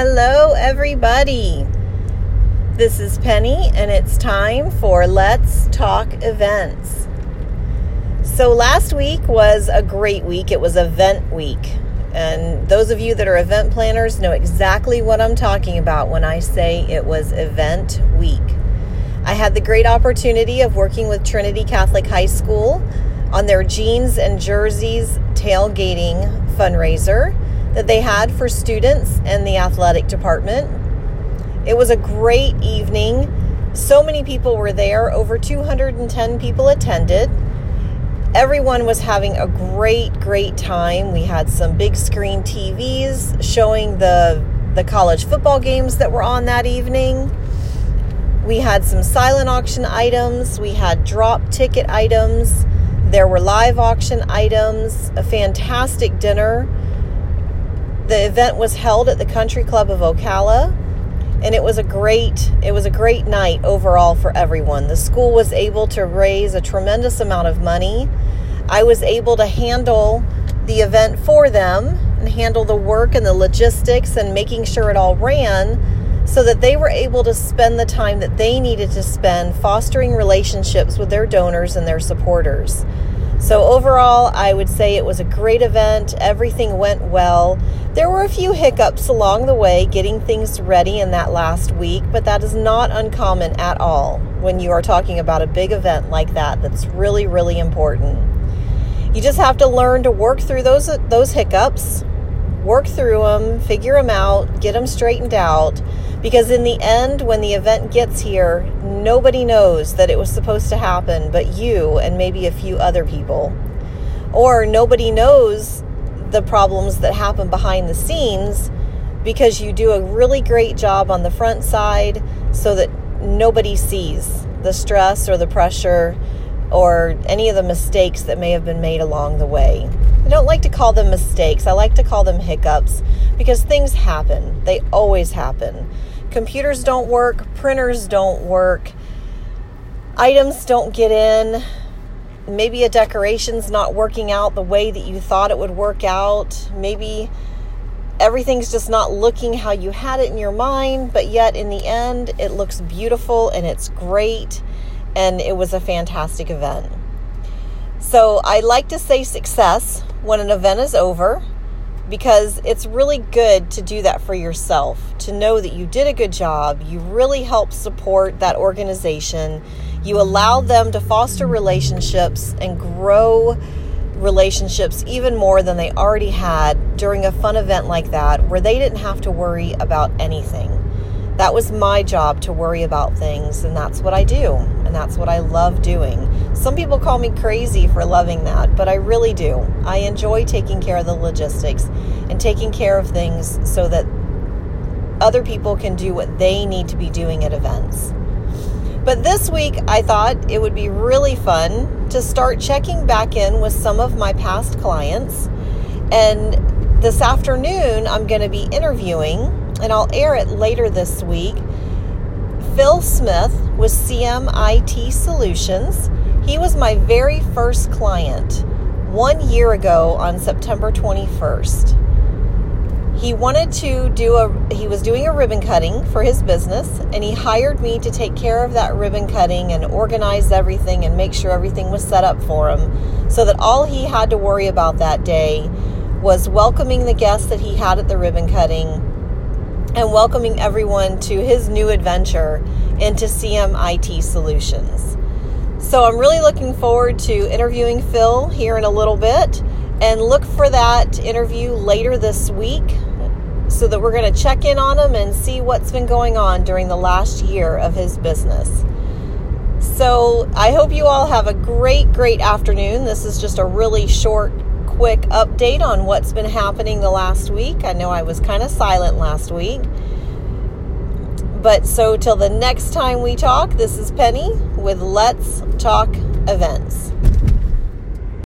Hello, everybody. This is Penny, and it's time for Let's Talk Events. So, last week was a great week. It was event week. And those of you that are event planners know exactly what I'm talking about when I say it was event week. I had the great opportunity of working with Trinity Catholic High School on their jeans and jerseys tailgating fundraiser that they had for students and the athletic department. It was a great evening. So many people were there, over 210 people attended. Everyone was having a great, great time. We had some big screen TVs showing the, the college football games that were on that evening. We had some silent auction items, we had drop ticket items, there were live auction items, a fantastic dinner the event was held at the Country Club of Ocala and it was a great it was a great night overall for everyone. The school was able to raise a tremendous amount of money. I was able to handle the event for them and handle the work and the logistics and making sure it all ran so that they were able to spend the time that they needed to spend fostering relationships with their donors and their supporters. So, overall, I would say it was a great event. Everything went well. There were a few hiccups along the way getting things ready in that last week, but that is not uncommon at all when you are talking about a big event like that that's really, really important. You just have to learn to work through those, those hiccups, work through them, figure them out, get them straightened out. Because in the end, when the event gets here, nobody knows that it was supposed to happen but you and maybe a few other people. Or nobody knows the problems that happen behind the scenes because you do a really great job on the front side so that nobody sees the stress or the pressure or any of the mistakes that may have been made along the way. I don't like to call them mistakes, I like to call them hiccups because things happen. They always happen. Computers don't work, printers don't work, items don't get in. Maybe a decoration's not working out the way that you thought it would work out. Maybe everything's just not looking how you had it in your mind, but yet in the end, it looks beautiful and it's great and it was a fantastic event. So I like to say success when an event is over because it's really good to do that for yourself, to know that you did a good job, you really help support that organization, you allow them to foster relationships and grow relationships even more than they already had during a fun event like that where they didn't have to worry about anything. That was my job to worry about things, and that's what I do, and that's what I love doing. Some people call me crazy for loving that, but I really do. I enjoy taking care of the logistics and taking care of things so that other people can do what they need to be doing at events. But this week, I thought it would be really fun to start checking back in with some of my past clients. And this afternoon, I'm going to be interviewing and I'll air it later this week. Phil Smith with CMIT Solutions. He was my very first client one year ago on September 21st. He wanted to do a, he was doing a ribbon cutting for his business, and he hired me to take care of that ribbon cutting and organize everything and make sure everything was set up for him so that all he had to worry about that day was welcoming the guests that he had at the ribbon cutting and welcoming everyone to his new adventure into CMIT Solutions. So I'm really looking forward to interviewing Phil here in a little bit and look for that interview later this week so that we're going to check in on him and see what's been going on during the last year of his business. So I hope you all have a great, great afternoon. This is just a really short quick update on what's been happening the last week. I know I was kind of silent last week. But so till the next time we talk, this is Penny with Let's Talk Events.